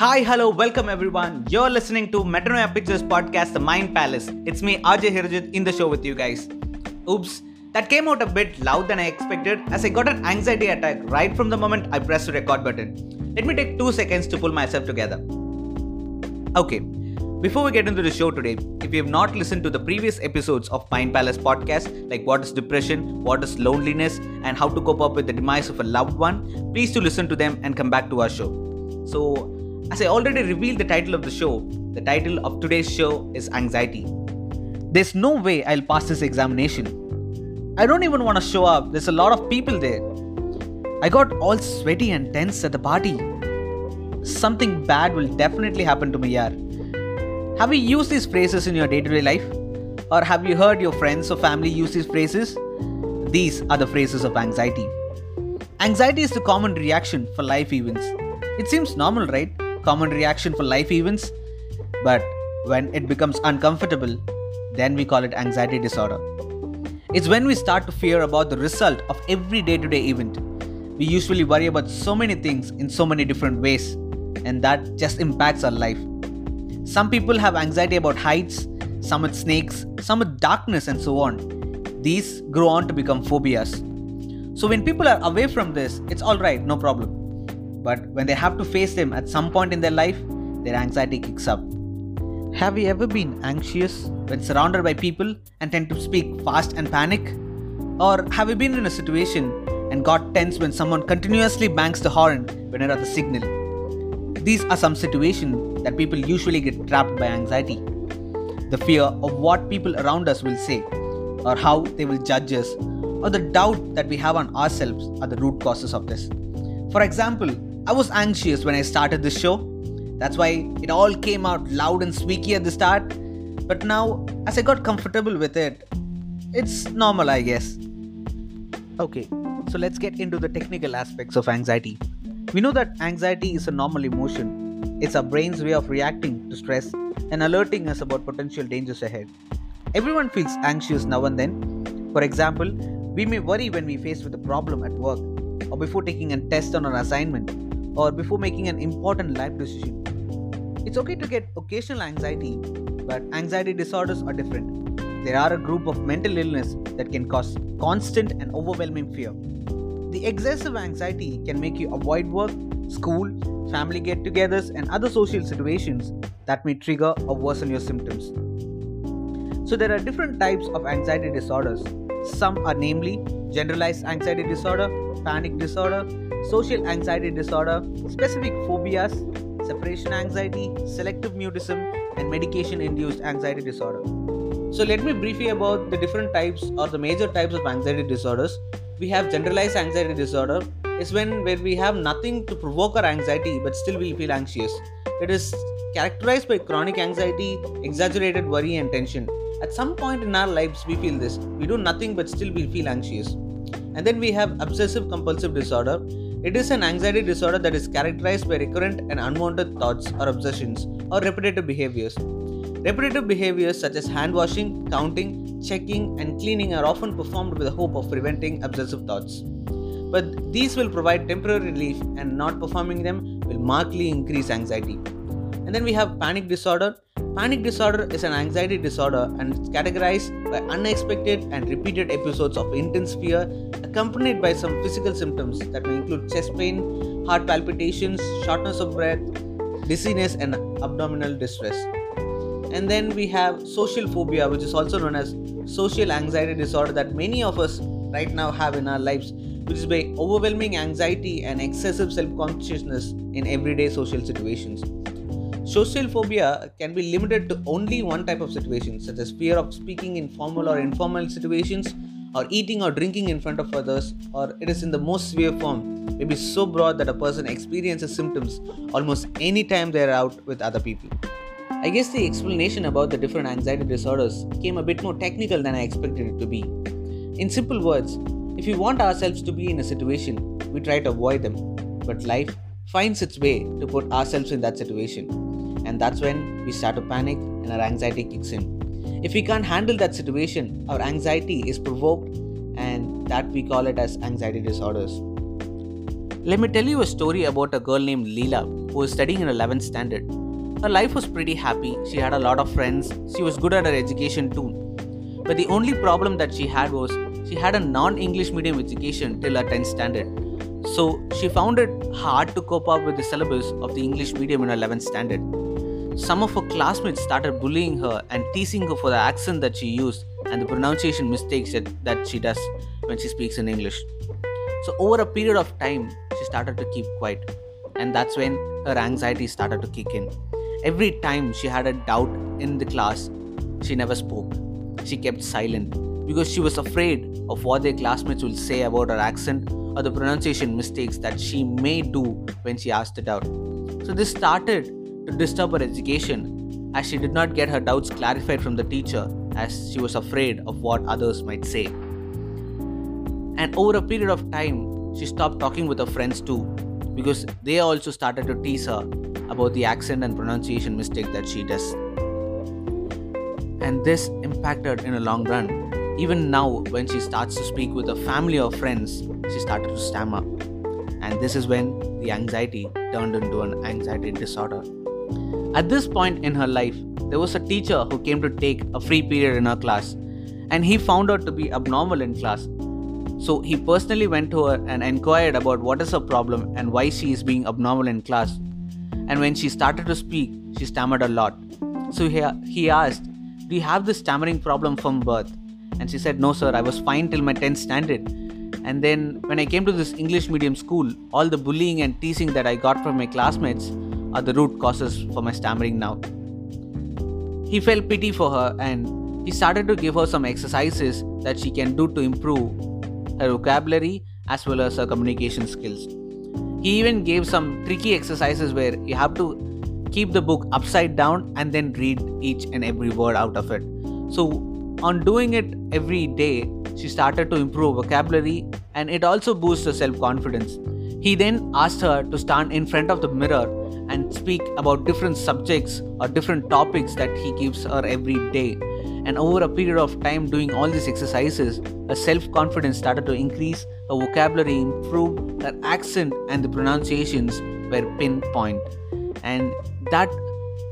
Hi, hello, welcome everyone. You're listening to Metanoia Pictures podcast, The Mind Palace. It's me, RJ Hirajith, in the show with you guys. Oops, that came out a bit loud than I expected as I got an anxiety attack right from the moment I pressed the record button. Let me take two seconds to pull myself together. Okay, before we get into the show today, if you have not listened to the previous episodes of Mind Palace podcast, like what is depression, what is loneliness, and how to cope up with the demise of a loved one, please do listen to them and come back to our show. So, as I already revealed the title of the show, the title of today's show is Anxiety. There's no way I'll pass this examination. I don't even want to show up, there's a lot of people there. I got all sweaty and tense at the party. Something bad will definitely happen to me, yaar. Have you used these phrases in your day to day life? Or have you heard your friends or family use these phrases? These are the phrases of anxiety. Anxiety is the common reaction for life events. It seems normal, right? Common reaction for life events. But when it becomes uncomfortable, then we call it anxiety disorder. It's when we start to fear about the result of every day to day event. We usually worry about so many things in so many different ways, and that just impacts our life. Some people have anxiety about heights, some with snakes, some with darkness, and so on. These grow on to become phobias. So, when people are away from this, it's alright, no problem. But when they have to face them at some point in their life, their anxiety kicks up. Have you ever been anxious when surrounded by people and tend to speak fast and panic? Or have you been in a situation and got tense when someone continuously bangs the horn when you're at the signal? These are some situations that people usually get trapped by anxiety. The fear of what people around us will say, or how they will judge us, or the doubt that we have on ourselves are the root causes of this. For example, I was anxious when I started this show. That's why it all came out loud and squeaky at the start. But now, as I got comfortable with it, it's normal, I guess. Okay, so let's get into the technical aspects of anxiety. We know that anxiety is a normal emotion, it's our brain's way of reacting to stress and alerting us about potential dangers ahead. Everyone feels anxious now and then. For example, we may worry when we face with a problem at work, or before taking a test on an assignment, or before making an important life decision. It's okay to get occasional anxiety, but anxiety disorders are different. There are a group of mental illness that can cause constant and overwhelming fear. The excessive anxiety can make you avoid work, school, family get togethers, and other social situations that may trigger or worsen your symptoms. So, there are different types of anxiety disorders. Some are namely generalized anxiety disorder, panic disorder, social anxiety disorder, specific phobias, separation anxiety, selective mutism, and medication induced anxiety disorder. So, let me brief you about the different types or the major types of anxiety disorders. We have generalized anxiety disorder, is when where we have nothing to provoke our anxiety but still we feel anxious. It is characterized by chronic anxiety, exaggerated worry, and tension. At some point in our lives, we feel this. We do nothing but still we feel anxious. And then we have obsessive compulsive disorder. It is an anxiety disorder that is characterized by recurrent and unwanted thoughts or obsessions or repetitive behaviors. Repetitive behaviors such as hand washing, counting, checking, and cleaning are often performed with the hope of preventing obsessive thoughts. But these will provide temporary relief, and not performing them will markedly increase anxiety. And then we have panic disorder. Panic disorder is an anxiety disorder and it's categorized by unexpected and repeated episodes of intense fear, accompanied by some physical symptoms that may include chest pain, heart palpitations, shortness of breath, dizziness, and abdominal distress. And then we have social phobia, which is also known as social anxiety disorder, that many of us right now have in our lives, which is by overwhelming anxiety and excessive self consciousness in everyday social situations. Social phobia can be limited to only one type of situation, such as fear of speaking in formal or informal situations, or eating or drinking in front of others, or it is in the most severe form, may be so broad that a person experiences symptoms almost any time they are out with other people. I guess the explanation about the different anxiety disorders came a bit more technical than I expected it to be. In simple words, if we want ourselves to be in a situation, we try to avoid them, but life finds its way to put ourselves in that situation, that's when we start to panic and our anxiety kicks in. If we can't handle that situation, our anxiety is provoked, and that we call it as anxiety disorders. Let me tell you a story about a girl named Leela who who was studying in 11th standard. Her life was pretty happy, she had a lot of friends, she was good at her education too. But the only problem that she had was she had a non English medium education till her 10th standard. So she found it hard to cope up with the syllabus of the English medium in 11th standard. Some of her classmates started bullying her and teasing her for the accent that she used and the pronunciation mistakes that, that she does when she speaks in English. So, over a period of time, she started to keep quiet, and that's when her anxiety started to kick in. Every time she had a doubt in the class, she never spoke. She kept silent because she was afraid of what their classmates will say about her accent or the pronunciation mistakes that she may do when she asked it out. So, this started to disturb her education as she did not get her doubts clarified from the teacher as she was afraid of what others might say. And over a period of time, she stopped talking with her friends too because they also started to tease her about the accent and pronunciation mistake that she does. And this impacted in a long run. Even now, when she starts to speak with her family or friends, she started to stammer. And this is when the anxiety turned into an anxiety disorder. At this point in her life, there was a teacher who came to take a free period in her class, and he found her to be abnormal in class. So he personally went to her and inquired about what is her problem and why she is being abnormal in class. And when she started to speak, she stammered a lot. So he, asked, Do you have this stammering problem from birth? And she said, No, sir, I was fine till my 10th standard. And then when I came to this English medium school, all the bullying and teasing that I got from my classmates are the root causes for my stammering now. He felt pity for her and he started to give her some exercises that she can do to improve her vocabulary as well as her communication skills. He even gave some tricky exercises where you have to keep the book upside down and then read each and every word out of it. So, on doing it every day, she started to improve vocabulary and it also boosts her self confidence. He then asked her to stand in front of the mirror and speak about different subjects or different topics that he gives her every day. And over a period of time, doing all these exercises, her self confidence started to increase, her vocabulary improved, her accent and the pronunciations were pinpoint. And that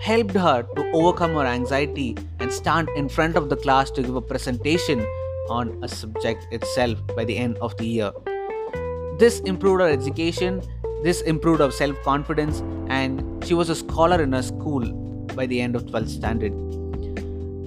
helped her to overcome her anxiety and stand in front of the class to give a presentation on a subject itself by the end of the year. This improved her education, this improved her self confidence, and she was a scholar in her school by the end of 12th standard.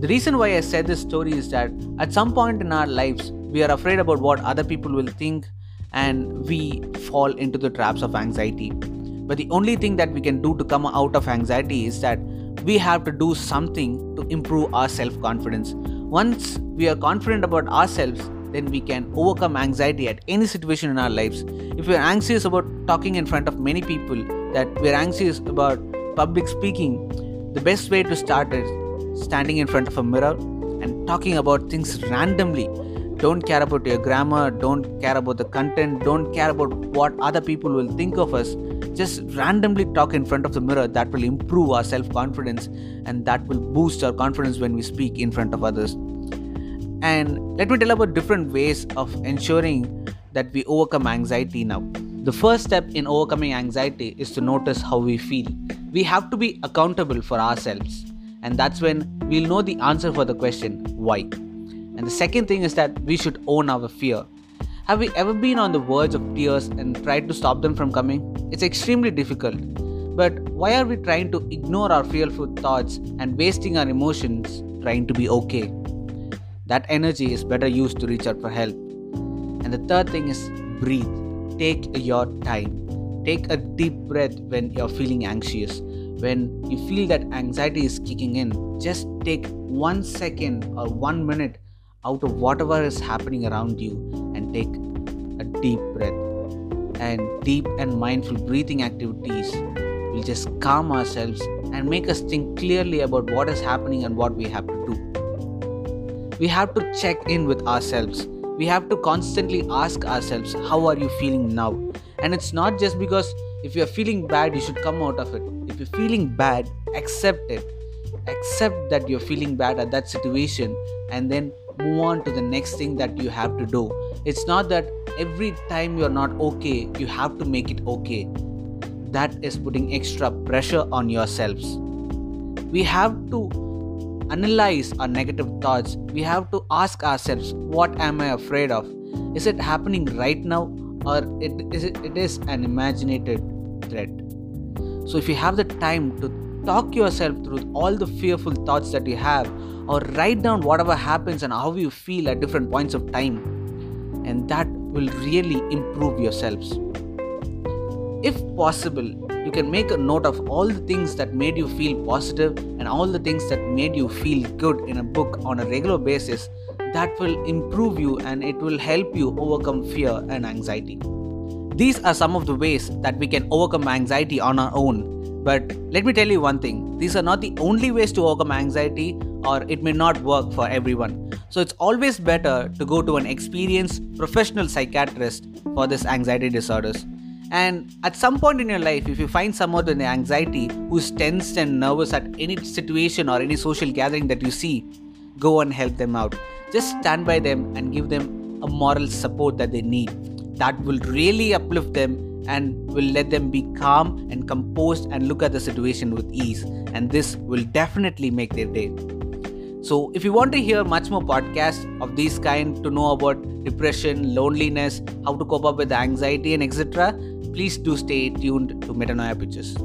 The reason why I said this story is that at some point in our lives, we are afraid about what other people will think and we fall into the traps of anxiety. But the only thing that we can do to come out of anxiety is that we have to do something to improve our self confidence. Once we are confident about ourselves, then we can overcome anxiety at any situation in our lives. If we are anxious about talking in front of many people, that we are anxious about public speaking, the best way to start is standing in front of a mirror and talking about things randomly. Don't care about your grammar, don't care about the content, don't care about what other people will think of us. Just randomly talk in front of the mirror. That will improve our self confidence and that will boost our confidence when we speak in front of others. And let me tell about different ways of ensuring that we overcome anxiety now. The first step in overcoming anxiety is to notice how we feel. We have to be accountable for ourselves, and that's when we'll know the answer for the question why. And the second thing is that we should own our fear. Have we ever been on the verge of tears and tried to stop them from coming? It's extremely difficult. But why are we trying to ignore our fearful thoughts and wasting our emotions trying to be okay? That energy is better used to reach out for help. And the third thing is breathe. Take your time. Take a deep breath when you're feeling anxious. When you feel that anxiety is kicking in, just take one second or one minute out of whatever is happening around you and take a deep breath. And deep and mindful breathing activities will just calm ourselves and make us think clearly about what is happening and what we have to do we have to check in with ourselves. We have to constantly ask ourselves, How are you feeling now? And it's not just because if you're feeling bad, you should come out of it. If you're feeling bad, accept it. Accept that you're feeling bad at that situation and then move on to the next thing that you have to do. It's not that every time you're not okay, you have to make it okay. that is putting extra pressure on yourselves. We have to analyze our negative thoughts. We have to ask ourselves, what am I afraid of? Is it happening right now or it is it, it is an imaginated threat? So if you have the time to talk yourself through all the fearful thoughts that you have or write down whatever happens and how you feel at different points of time and that will really improve yourselves if possible you can make a note of all the things that made you feel positive and all the things that made you feel good in a book on a regular basis that will improve you and it will help you overcome fear and anxiety these are some of the ways that we can overcome anxiety on our own but let me tell you one thing these are not the only ways to overcome anxiety, or it may not work for everyone. So it's always better to go to an experienced professional psychiatrist for this anxiety disorders. And at some point in your life, if you find someone with anxiety who's tense and nervous at any situation or any social gathering that you see, go and help them out. Just stand by them and give them a moral support that they need. That will really uplift them and will let them be calm and composed and look at the situation with ease. And this will definitely make their day. So, if you want to hear much more podcasts of this kind to know about depression, loneliness, how to cope up with anxiety, and etc., please do stay tuned to Metanoia Pictures.